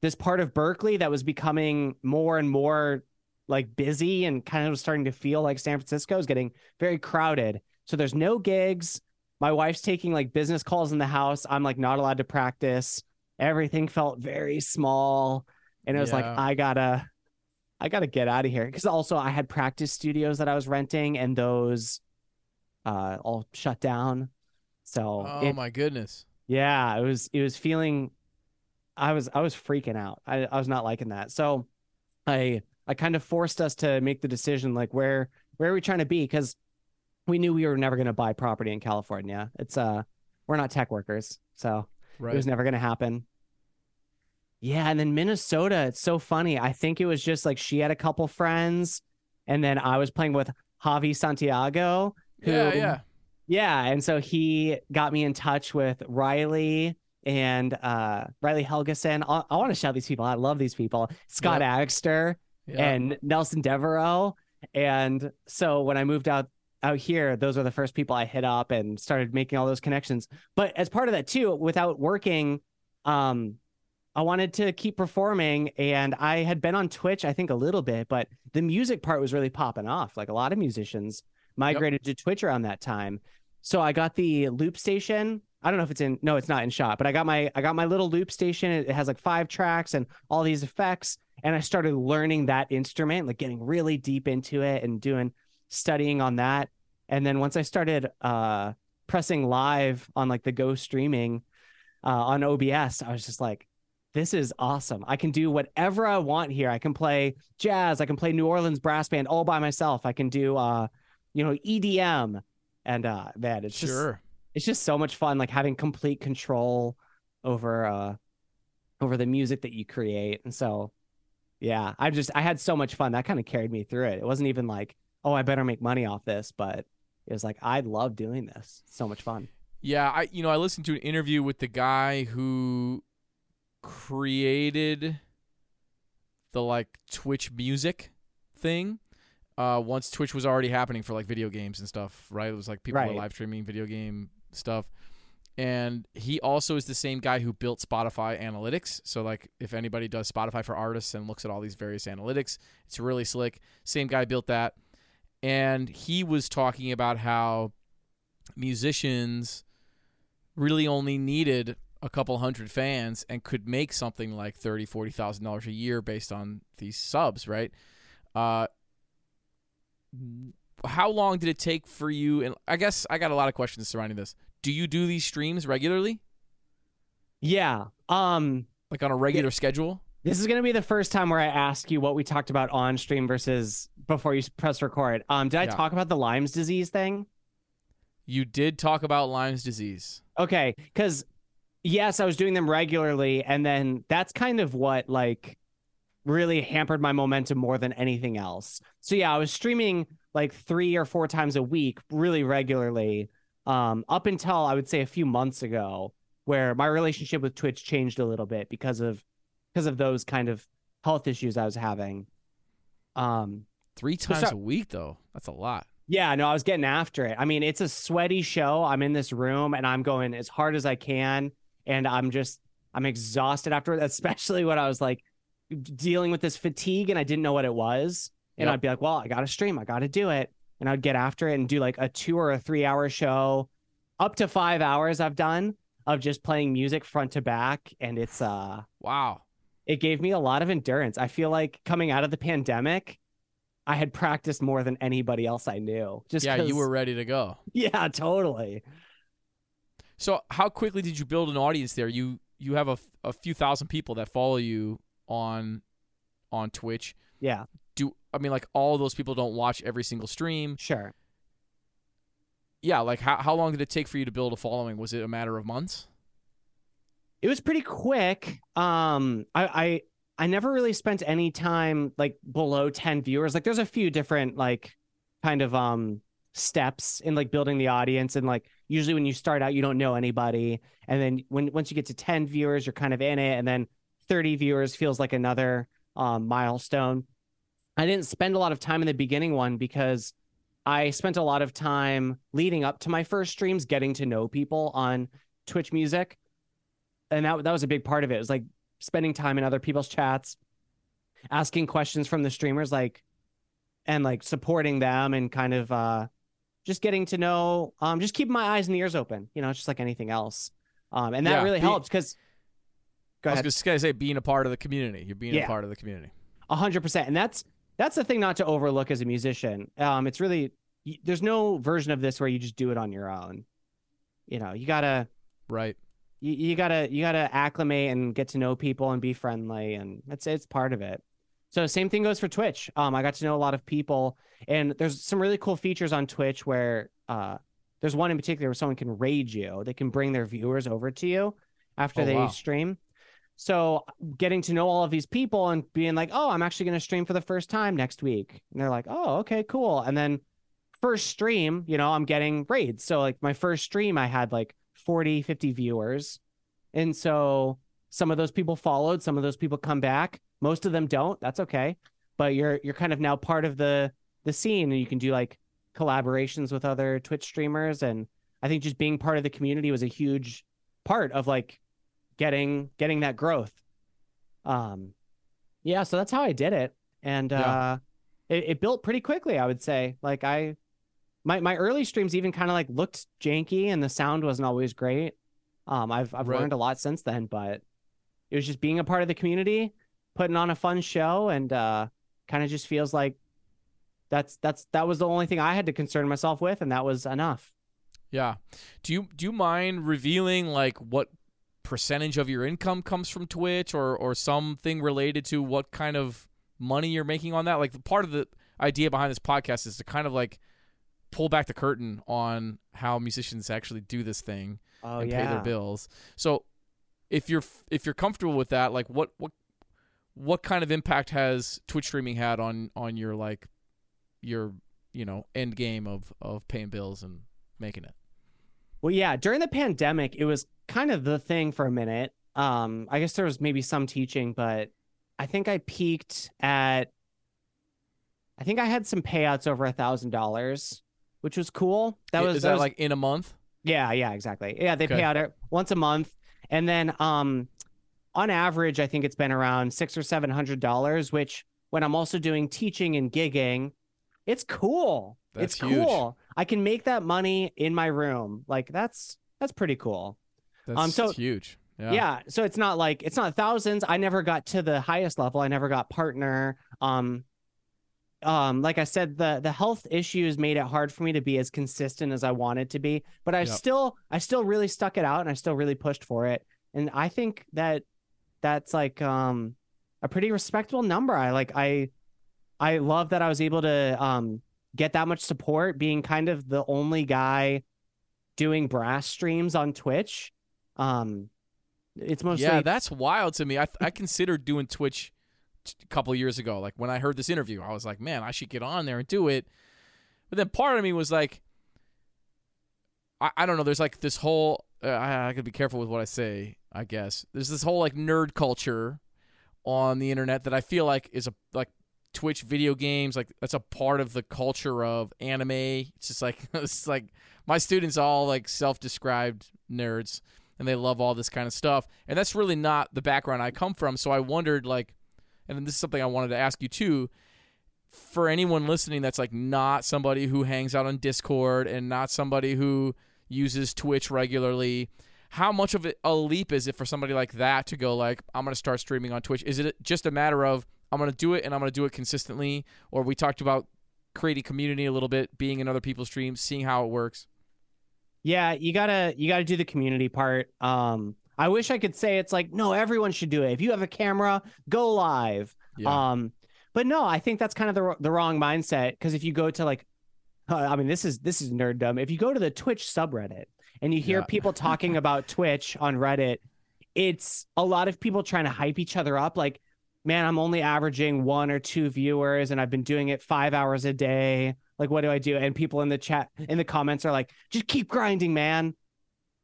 this part of Berkeley that was becoming more and more like busy and kind of was starting to feel like San Francisco is getting very crowded. So there's no gigs. My wife's taking like business calls in the house. I'm like not allowed to practice. Everything felt very small. And it was like, I gotta, I gotta get out of here. Cause also I had practice studios that I was renting and those uh all shut down. So Oh it- my goodness. yeah, it was it was feeling I was I was freaking out. I, I was not liking that. So I I kind of forced us to make the decision like where where are we trying to be? Because we knew we were never gonna buy property in California. It's uh we're not tech workers, so Right. it was never gonna happen. Yeah, and then Minnesota, it's so funny. I think it was just like she had a couple friends, and then I was playing with Javi Santiago, who yeah, yeah. Yeah, and so he got me in touch with Riley and uh Riley Helgeson. I, I want to shout these people. out. I love these people. Scott Agster yeah. and Nelson Devereaux. And so when I moved out out here, those were the first people I hit up and started making all those connections. But as part of that too, without working, um, I wanted to keep performing and I had been on Twitch, I think a little bit, but the music part was really popping off. Like a lot of musicians migrated to Twitch around that time. So I got the loop station. I don't know if it's in no, it's not in shot, but I got my I got my little loop station. It has like five tracks and all these effects. And I started learning that instrument, like getting really deep into it and doing studying on that. And then once I started uh pressing live on like the Go streaming uh on OBS, I was just like, this is awesome. I can do whatever I want here. I can play jazz, I can play New Orleans brass band all by myself. I can do uh, you know, EDM. And uh man, it's just sure. it's just so much fun like having complete control over uh over the music that you create and so yeah i just i had so much fun that kind of carried me through it it wasn't even like oh i better make money off this but it was like i love doing this so much fun Yeah, I you know I listened to an interview with the guy who created the like Twitch music thing. Uh, once Twitch was already happening for like video games and stuff, right? It was like people Right. were live streaming video game stuff. And he also is the same guy who built Spotify analytics. So like if anybody does Spotify for artists and looks at all these various analytics, it's really slick. Same guy built that. And he was talking about how musicians really only needed a couple hundred fans and could make something like thirty, forty thousand dollars a year based on these subs, right? Uh, how long did it take for you? And I guess I got a lot of questions surrounding this. Do you do these streams regularly, yeah um like on a regular schedule? this is going to be the first time where i ask you what we talked about on stream versus before you press record um did i Yeah. talk about the lyme's disease thing You did talk about Lyme's disease. Okay, because yes, I was doing them regularly, and then that's kind of what like really hampered my momentum more than anything else. So yeah, I was streaming like three or four times a week, really regularly, um, up until I would say a few months ago, where my relationship with Twitch changed a little bit because of because of those kind of health issues I was having. Um, Three times start- a week, though. That's a lot. yeah, no, I was getting after it. I mean, it's a sweaty show. I'm in this room and I'm going as hard as I can. And I'm just, I'm exhausted afterward, especially when I was like dealing with this fatigue and I didn't know what it was. And Yep. I'd be like, well, I got to stream, I got to do it. And I'd get after it and do like a two or a three hour show, up to five hours I've done of just playing music front to back. And it's, uh, Wow. it gave me a lot of endurance. I feel like coming out of the pandemic, I had practiced more than anybody else I knew. Just yeah, you were ready to go. yeah, totally. So, how quickly did you build an audience there? You you have a, a few thousand people that follow you on on Twitch. Yeah, Do I mean like all those people don't watch every single stream? sure. Yeah, like how how long did it take for you to build a following? Was it a matter of months? It was pretty quick. Um, I, I I never really spent any time like below 10 viewers. Like there's a few different like kind of um steps in like building the audience and like usually when you start out you don't know anybody and then when once you get to 10 viewers you're kind of in it and then 30 viewers feels like another um milestone. I didn't spend a lot of time in the beginning one because I spent a lot of time leading up to my first streams getting to know people on Twitch music. And that that was a big part of it. It was like spending time in other people's chats, asking questions from the streamers like and like supporting them and kind of uh just getting to know um just keeping my eyes and ears open, you know, just like anything else. Um and that Yeah, really helps cuz Go I was just gonna say being a part of the community. You're being a part of the community. A hundred percent, and that's that's the thing not to overlook as a musician. Um, it's really there's no version of this where you just do it on your own. You know, you gotta Right. you, you gotta you gotta acclimate and get to know people and be friendly, and it's it's part of it. So same thing goes for Twitch. Um, I got to know a lot of people, and there's some really cool features on Twitch where uh, there's one in particular where someone can raid you. They can bring their viewers over to you after Oh, they wow. stream. So getting to know all of these people and being like, oh, I'm actually going to stream for the first time next week, and they're like, oh, okay, cool. And then first stream, you know, I'm getting raids. So like my first stream, I had like 40, 50 viewers. And so some of those people followed, some of those people come back. Most of them don't. That's okay. But you're you're kind of now part of the the scene and you can do like collaborations with other Twitch streamers and I think just being part of the community was a huge part of like getting getting that growth. Um yeah, so that's how I did it. And Yeah. uh it, it built pretty quickly, I would say. Like I my my early streams even kind of like looked janky and the sound wasn't always great. Um I've I've Right. learned a lot since then, but it was just being a part of the community, putting on a fun show and uh kind of just feels like that's that's that was the only thing I had to concern myself with and that was enough. Yeah. Do you do you mind revealing like what percentage of your income comes from Twitch or or something related to what kind of money you're making on that? Like part of the idea behind this podcast is to kind of like pull back the curtain on how musicians actually do this thing Oh and yeah. pay their bills. So if you're if you're comfortable with that, like what what what kind of impact has Twitch streaming had on on your like your you know end game of of paying bills and making it? Well, yeah, during the pandemic, it was kind of the thing for a minute. Um, I guess there was maybe some teaching, but I think I peaked at I think I had some payouts over a thousand dollars, which was cool. That was is that that was- like in a month? Yeah, yeah, exactly. Yeah, they Okay. pay out once a month, and then um, on average, I think it's been around six or seven hundred dollars. Which, when I'm also doing teaching and gigging, it's cool. That's it's huge. cool. I can make that money in my room. Like that's that's pretty cool. That's Um, so- huge. Yeah. Yeah. So it's not like it's not thousands. I never got to the highest level. I never got partner. Um, um, like I said, the the health issues made it hard for me to be as consistent as I wanted to be. But I Yep. still I still really stuck it out and I still really pushed for it. And I think that that's like um a pretty respectable number. I like I I love that I was able to um get that much support being kind of the only guy doing brass streams on Twitch. Um it's mostly yeah, that's wild to me. I I considered doing Twitch a couple years ago. Like when I heard this interview, I was like, man, I should get on there and do it. But then part of me was like, I, I don't know. There's like this whole. Uh, I, I gotta be careful with what I say. I guess there's this whole like nerd culture on the internet that I feel like is a like Twitch video games. Like that's a part of the culture of anime. It's just like it's like my students all like self-described nerds and they love all this kind of stuff. And that's really not the background I come from. So I wondered, like, and this is something I wanted to ask you too. For anyone listening that's like not somebody who hangs out on Discord and not somebody who uses Twitch regularly, how much of a leap is it for somebody like that to go like, I'm going to start streaming on Twitch? Is it just a matter of I'm going to do it and I'm going to do it consistently? Or we talked about creating community a little bit, being in other people's streams, seeing how it works. Yeah, you gotta you gotta do the community part. Um, I wish I could say it's like no, everyone should do it. If you have a camera, go live. Yeah. Um, but no, I think that's kind of the the wrong mindset because if you go to like, uh, I mean, this is this is nerddom. If you go to the Twitch subreddit and you hear Yeah. people talking about Twitch on Reddit, it's a lot of people trying to hype each other up. Like, man, I'm only averaging one or two viewers, and I've been doing it five hours a day. Like, what do I do? And people in the chat in the comments are like, just keep grinding, man.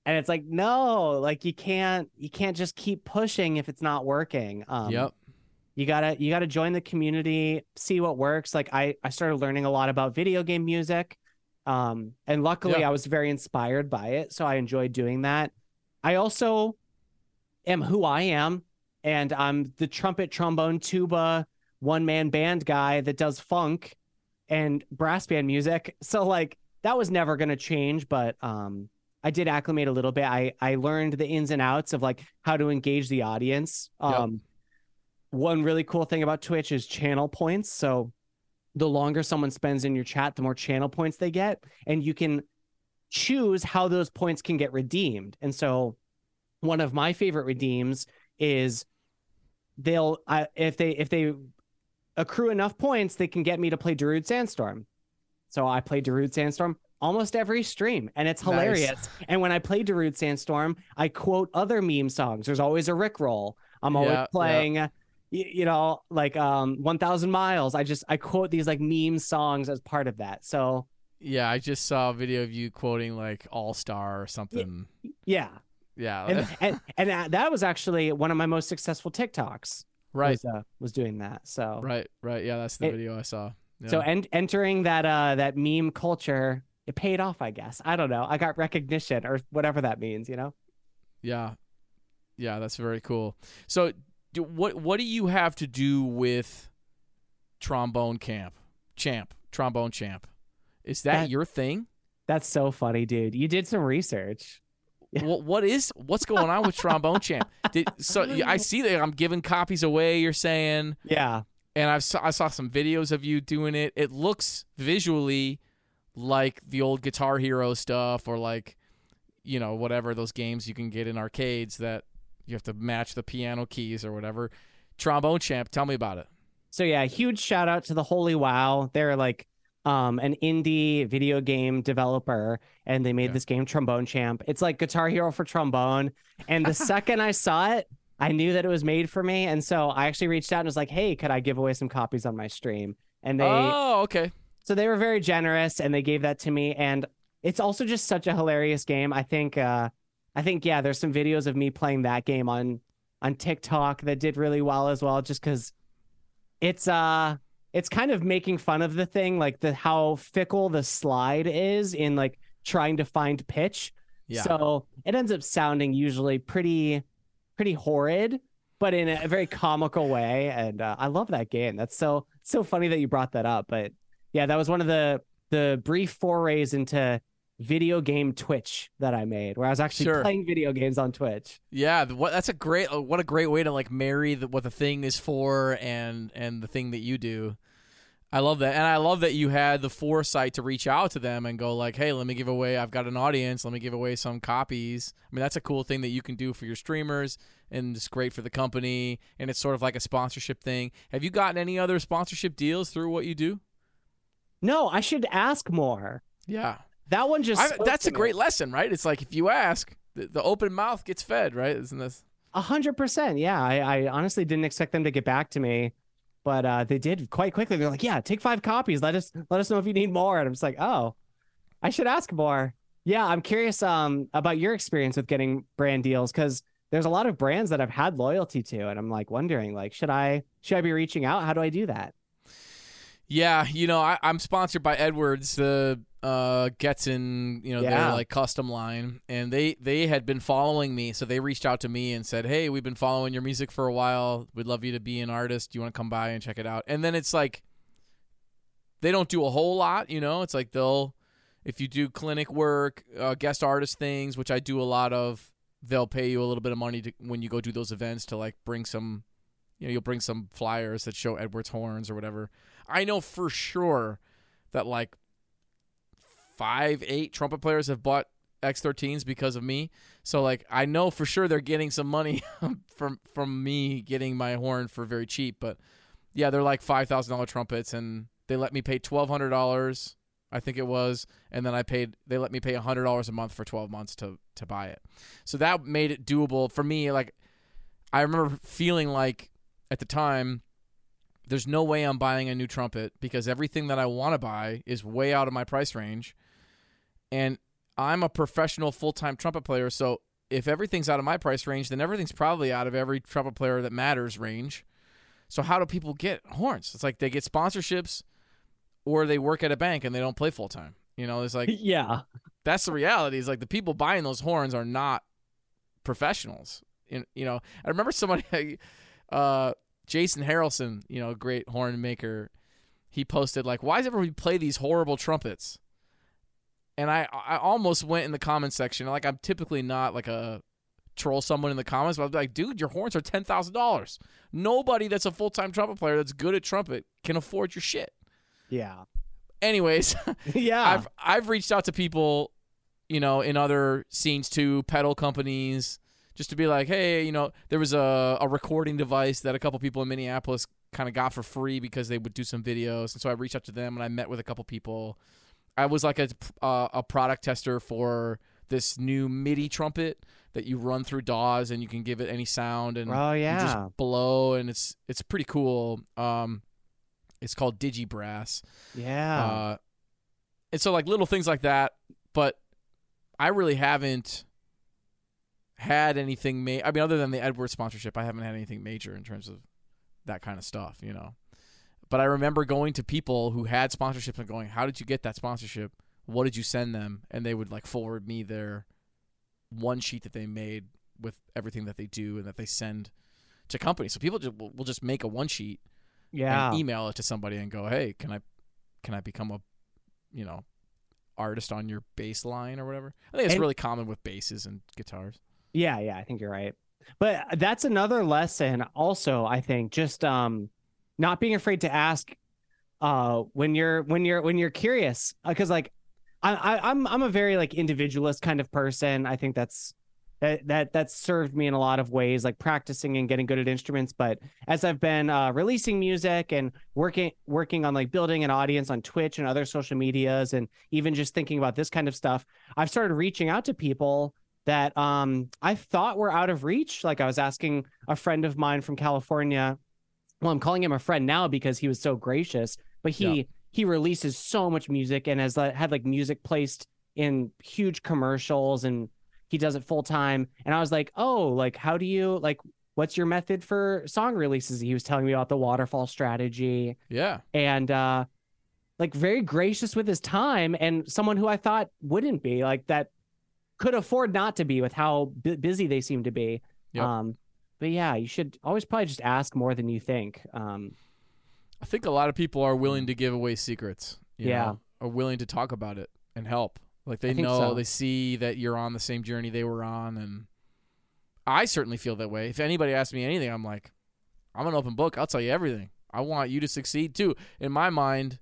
And it's like, no, like you can't you can't just keep pushing if it's not working. Um, yep. you gotta you gotta join the community, see what works. Like I I started learning a lot about video game music, um, and luckily Yeah. I was very inspired by it, so I enjoyed doing that. I also am who I am, and I'm the trumpet, trombone, tuba, one man band guy that does funk and brass band music. So like that was never gonna change, but um I did acclimate a little bit. I I learned the ins and outs of like how to engage the audience. Yep. Um one really cool thing about Twitch is channel points. So the longer someone spends in your chat, the more channel points they get, and you can choose how those points can get redeemed. And so one of my favorite redeems is they'll I, if they if they accrue enough points, they can get me to play Darude Sandstorm. So I play Darude Sandstorm almost every stream, and it's Nice. hilarious. And when I play Darude Sandstorm, I quote other meme songs. There's always a Rickroll. I'm always Yeah, yeah. playing, y- you know, like um 1,000 Miles. I just I quote these like meme songs as part of that. So Yeah, I just saw a video of you quoting like All Star or something. yeah, Yeah, and and and that- that was actually one of my most successful TikToks. right, was, uh, was doing that. So right, right. Yeah, that's the It- video I saw. Yeah. So en- entering that uh that meme culture, it paid off, I guess. I don't know. I got recognition or whatever that means, you know. Yeah, yeah, that's very cool. So, do, what what do you have to do with trombone camp, champ, trombone champ? Is that, That- your thing? That's so funny, dude. You did some research. Yeah. What what is what's going on with trombone champ? Did, so I see that I'm giving copies away. You're saying, Yeah. and I saw I saw some videos of you doing it. It looks visually like the old Guitar Hero stuff, or like you know whatever those games you can get in arcades that you have to match the piano keys or whatever. Trombone champ, tell me about it. So yeah, huge shout out to the Holy Wow. They're like um an indie video game developer and they made Yeah. this game Trombone Champ. It's like Guitar Hero for trombone. And the second I saw it, I knew that it was made for me. And so I actually reached out and was like, hey, could I give away some copies on my stream? And they oh, okay. so they were very generous and they gave that to me and it's also just such a hilarious game i think uh i think yeah there's some videos of me playing that game on on tiktok that did really well as well just because it's uh it's kind of making fun of the thing like the how fickle the slide is in like trying to find pitch. Yeah. so it ends up sounding usually pretty pretty horrid but in a very comical way. And uh, i love that game. That's so so funny that you brought that up. But yeah that was one of the the brief forays into video game twitch that i made where i was actually Sure. playing video games on twitch Yeah, what that's a great uh, what a great way to like marry the, what the thing is for and and the thing that you do. I love that, and I love that you had the foresight to reach out to them and go like, "Hey, let me give away. I've got an audience. Let me give away some copies." I mean, that's a cool thing that you can do for your streamers, and it's great for the company, and it's sort of like a sponsorship thing. Have you gotten any other sponsorship deals through what you do? no i should ask more Yeah, that one just I, that's a me. great lesson, right? It's like if you ask, the, the open mouth gets fed, right? Isn't this? A hundred percent. Yeah. I, I honestly didn't expect them to get back to me, but uh, they did quite quickly. They're like, yeah, take five copies. Let us let us know if you need more. And I'm just like, oh, I should ask more. Yeah, I'm curious um about your experience with getting brand deals because there's a lot of brands that I've had loyalty to, and I'm like wondering, like, should I should I be reaching out? How do I do that? Yeah, you know, I, I'm sponsored by Edwards, the uh, Getzen, you know, their like custom line, and they they had been following me, so they reached out to me and said, "Hey, we've been following your music for a while. We'd love you to be an artist. Do you want to come by and check it out?" And then it's like they don't do a whole lot, you know. It's like they'll if you do clinic work, uh, guest artist things, which I do a lot of, they'll pay you a little bit of money to, when you go do those events to like bring some, you know, you'll bring some flyers that show Edwards horns or whatever. I know for sure that like five, eight trumpet players have bought X13s because of me. So like I know for sure they're getting some money from from me getting my horn for very cheap. But yeah, they're like five thousand dollar trumpets, and they let me pay twelve hundred dollars. I think it was, and then I paid. They let me pay hundred dollars a month for twelve months to to buy it. So that made it doable for me. Like I remember feeling like at the time there's no way I'm buying a new trumpet because everything that I want to buy is way out of my price range. And I'm a professional full time trumpet player. So if everything's out of my price range, then everything's probably out of every trumpet player that matters range. So how do people get horns? It's like they get sponsorships or they work at a bank and they don't play full time. You know, it's like yeah. that's the reality. Is like the people buying those horns are not professionals. In, you know, I remember somebody, uh, Jason Harrelson, you know, great horn maker. He posted like, "Why does everybody play these horrible trumpets?" And I, I almost went in the comment section. Like I'm typically not like a troll someone in the comments, but I'm like, dude, your horns are ten thousand dollars. Nobody that's a full time trumpet player that's good at trumpet can afford your shit. Yeah. Anyways, Yeah. I've I've reached out to people, you know, in other scenes too, pedal companies, just to be like, hey, you know, there was a, a recording device that a couple people in Minneapolis kind of got for free because they would do some videos, and so I reached out to them and I met with a couple people. I was like a uh, a product tester for this new MIDI trumpet that you run through DAWs and you can give it any sound and oh yeah. just blow and it's it's pretty cool. Um, it's called DigiBrass. yeah. Uh, and so like little things like that, but I really haven't had anything made. I mean, other than the Edward sponsorship, I haven't had anything major in terms of that kind of stuff, you know. But I remember going to people who had sponsorships and going, "How did you get that sponsorship? What did you send them?" And they would like forward me their one sheet that they made with everything that they do and that they send to companies. So people just will, will just make a one sheet yeah. and email it to somebody and go, "Hey, can I can I become a you know artist on your bass line or whatever?" I think it's And- really common with basses and guitars. Yeah, yeah, I think you're right. But that's another lesson also, I think, just um not being afraid to ask uh when you're when you're when you're curious because like I, I I'm I'm a very like individualist kind of person. I think that's that that that's served me in a lot of ways like practicing and getting good at instruments but as i've been uh, releasing music and working working on like building an audience on twitch and other social medias and even just thinking about this kind of stuff i've started reaching out to people that um I thought were out of reach. Like I was asking a friend of mine from California. Well, I'm calling him a friend now because he was so gracious. But he Yeah. he releases so much music and has had like music placed in huge commercials and he does it full time. And I was like, oh, like how do you like what's your method for song releases? He was telling me about the waterfall strategy Yeah, and uh like very gracious with his time and someone who I thought wouldn't be like that could afford not to be with how bu- busy they seem to be. Yep. Um but yeah, you should always probably just ask more than you think. Um I think a lot of people are willing to give away secrets. you Yeah. know, are willing to talk about it and help. Like they know, so. they see that you're on the same journey they were on, and I certainly feel that way. If anybody asks me anything, I'm like, I'm an open book. I'll tell you everything. I want you to succeed too. In my mind,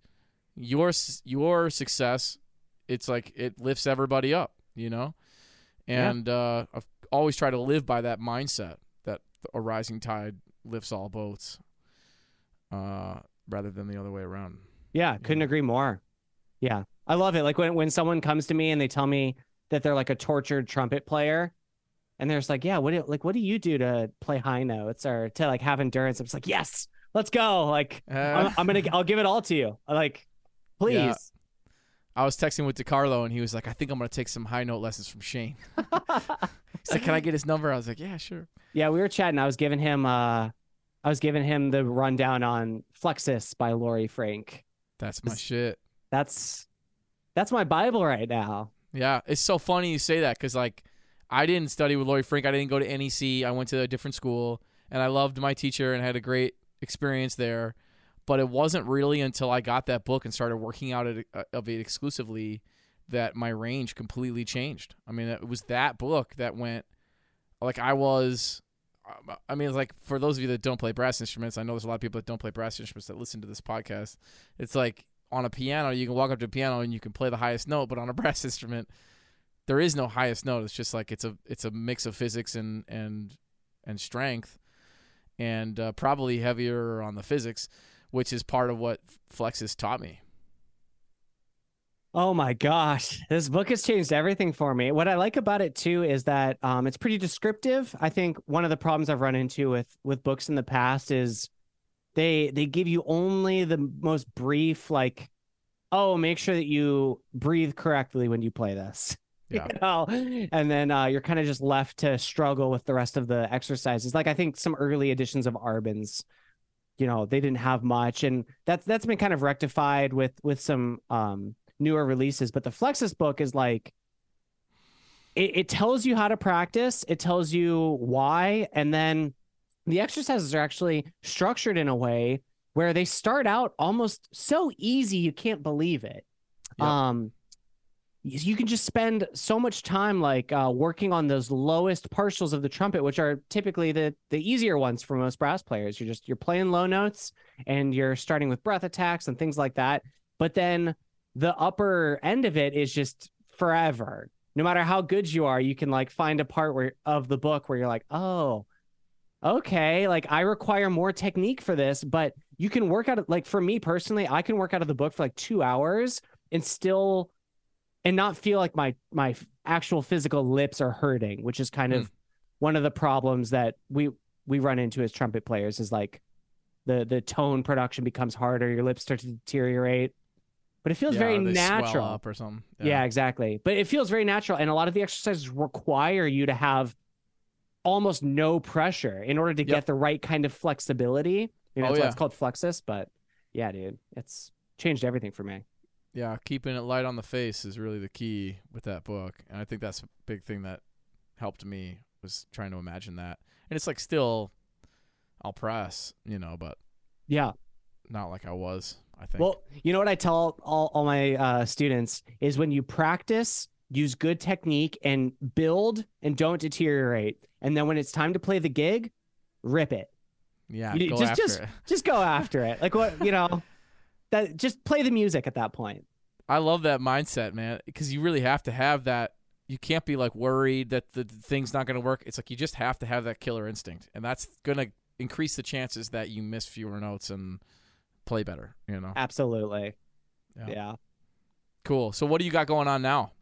your your success, it's like it lifts everybody up, you know. Yeah. And uh, I've always tried to live by that mindset a rising tide lifts all boats, uh, rather than the other way around. yeah, couldn't agree more. Yeah. I love it. Like when when someone comes to me and they tell me that they're like a tortured trumpet player and they're just like, "Yeah, what do, like what do you do to play high notes or to like have endurance?" I'm just like, "Yes. Let's go." Like Uh, I'm, I'm going to I'll give it all to you. Like please. Yeah. I was texting with DeCarlo and he was like, I think I'm gonna take some high note lessons from Shane. He's like, Can I get his number? I was like, Yeah, sure. Yeah, we were chatting. I was giving him uh I was giving him the rundown on Flexus by Laurie Frink. That's my shit. That's that's my Bible right now. Yeah, it's so funny you say that because like I didn't study with Laurie Frink. I didn't go to NEC. I went to a different school, and I loved my teacher and had a great experience there. But it wasn't really until I got that book and started working out uh, of it exclusively that my range completely changed. I mean, it was that book that went like I was. I mean, like for those of you that don't play brass instruments, I know there's a lot of people that don't play brass instruments that listen to this podcast. It's like on a piano, you can walk up to a piano and you can play the highest note, but on a brass instrument, there is no highest note. It's just like it's a it's a mix of physics and and and strength, and uh, probably heavier on the physics, which is part of what Flexus taught me. Oh my gosh, this book has changed everything for me. What I like about it too is that um, it's pretty descriptive. I think one of the problems I've run into with with books in the past is they they give you only the most brief, like, oh, make sure that you breathe correctly when you play this. Yeah. You know? And then uh, you're kind of just left to struggle with the rest of the exercises. Like I think some early editions of Arban's you know they didn't have much, and that's that's been kind of rectified with with some um, newer releases. But the Flexus book is like it, it tells you how to practice, it tells you why, and then the exercises are actually structured in a way where they start out almost so easy you can't believe it. Yep. Um, you can just spend so much time like uh, working on those lowest partials of the trumpet which are typically the the easier ones for most brass players. You're just you're playing low notes and you're starting with breath attacks and things like that. But then the upper end of it is just forever. No matter how good you are you can like find a part where of the book where you're like oh okay like i require more technique for this. But you can work out like for me personally i can work out of the book for like two hours and still and not feel like my my actual physical lips are hurting, which is kind of hmm. one of the problems that we we run into as trumpet players is like the the tone production becomes harder, your lips start to deteriorate. But it feels Yeah, very or they swell natural. up or something. Yeah. exactly. But it feels very natural and a lot of the exercises require you to have almost no pressure in order to Yep. get the right kind of flexibility. You know, Oh, that's why yeah. it's called Flexus, but yeah, dude, it's changed everything for me. Yeah, keeping it light on the face is really the key with that book, and I think that's a big thing that helped me was trying to imagine that. And it's like still, I'll press, you know, but Yeah. not like I was. I think. Well, you know what I tell all, all my uh, students is when you practice, use good technique and build and don't deteriorate. And then when it's time to play the gig, rip it. yeah, you- go just- just- it. Just go after it. Like what, you know, that just play the music at that point. I love that mindset, man, because you really have to have that. You can't be like worried that the thing's not going to work. It's like you just have to have that killer instinct, and that's going to increase the chances that you miss fewer notes and play better. You know, Absolutely. Yeah. yeah. cool. So what do you got going on now?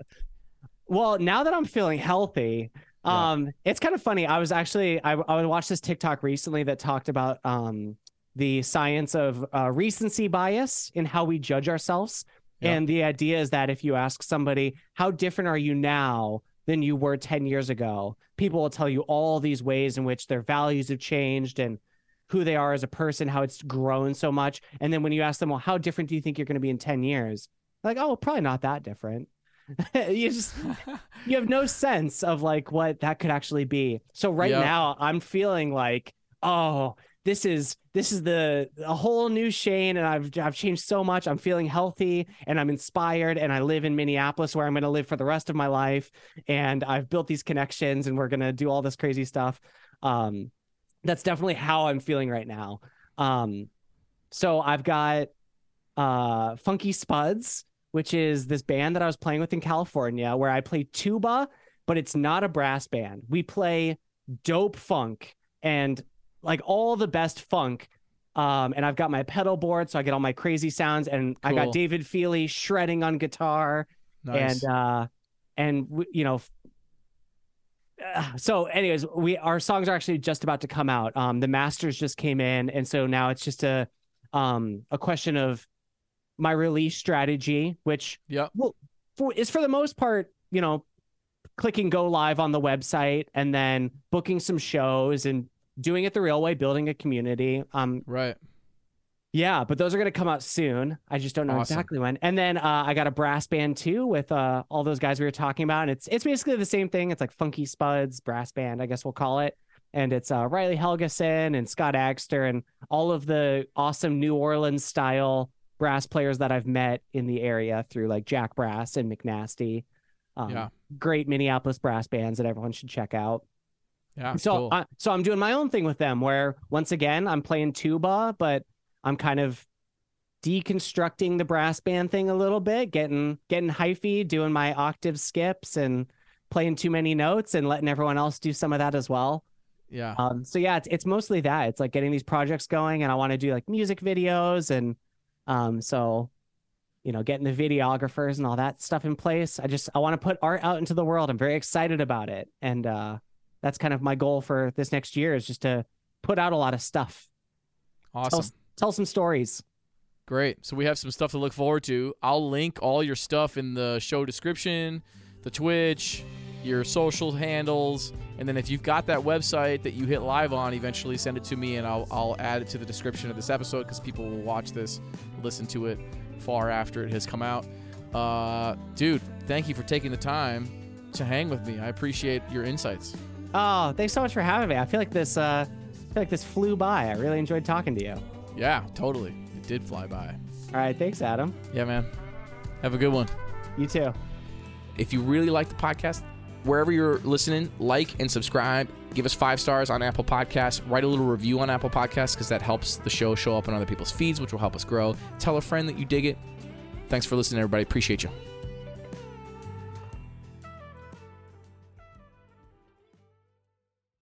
Well, now that I'm feeling healthy, Yeah. um, it's kind of funny. I was actually I I watched this TikTok recently that talked about um the science of uh, recency bias in how we judge ourselves, Yeah. and the idea is that if you ask somebody how different are you now than you were ten years ago, people will tell you all these ways in which their values have changed and who they are as a person, how it's grown so much. And then when you ask them, well, how different do you think you're going to be in 10 years? Like, oh, probably not that different. you just you have no sense of like what that could actually be. So right Yeah. now I'm feeling like, oh, this is this is the a whole new Shane and I've I've changed so much. I'm feeling healthy and I'm inspired and I live in Minneapolis where I'm going to live for the rest of my life and I've built these connections and we're going to do all this crazy stuff. Um that's definitely how I'm feeling right now. Um so I've got uh Funky Spuds which is this band that I was playing with in California where I play tuba, but it's not a brass band. We play dope funk and like all the best funk. Um, and I've got my pedal board, so I get all my crazy sounds, and I got David Feely shredding on guitar, nice. and uh, and you know, uh, so anyways, we our songs are actually just about to come out. Um, the masters just came in, and so now it's just a um a question of my release strategy, which yep. for is for the most part, you know, clicking go live on the website and then booking some shows and doing it the real way, building a community. Um, Right. yeah, but those are going to come out soon. I just don't know Awesome. exactly when. And then uh, I got a brass band too with uh, all those guys we were talking about. And it's it's basically the same thing. It's like Funky Spuds brass band, I guess we'll call it. And it's uh, Riley Helgeson and Scott Agster and all of the awesome New Orleans style brass players that I've met in the area through like Jack Brass and McNasty. Um, Yeah. Great Minneapolis brass bands that everyone should check out. Yeah. So, cool. I, so I'm doing my own thing with them, where once again I'm playing tuba, but I'm kind of deconstructing the brass band thing a little bit, getting getting hyphy, doing my octave skips, and playing too many notes, and letting everyone else do some of that as well. yeah. Um, so yeah, it's it's mostly that. It's like getting these projects going, and I want to do like music videos, and um, so you know, getting the videographers and all that stuff in place. I just I want to put art out into the world. I'm very excited about it, and uh, that's kind of my goal for this next year is just to put out a lot of stuff, awesome. tell some stories. Great. So we have some stuff to look forward to. I'll link all your stuff in the show description, the Twitch, your social handles, And then if you've got that website that you hit live on, eventually send it to me and I'll, I'll add it to the description of this episode because people will watch this, listen to it far after it has come out. Uh, dude, thank you for taking the time to hang with me. I appreciate your insights. Oh, thanks so much for having me. I feel like this uh I feel like this flew by. I really enjoyed talking to you. Yeah, totally. It did fly by. All right, thanks, Adam. Yeah, man. Have a good one. You too. If you really like the podcast, wherever you're listening, like and subscribe. Give us five stars on Apple Podcasts. Write a little review on Apple Podcasts because that helps the show show up on other people's feeds, which will help us grow. Tell a friend that you dig it. Thanks for listening, everybody. Appreciate you.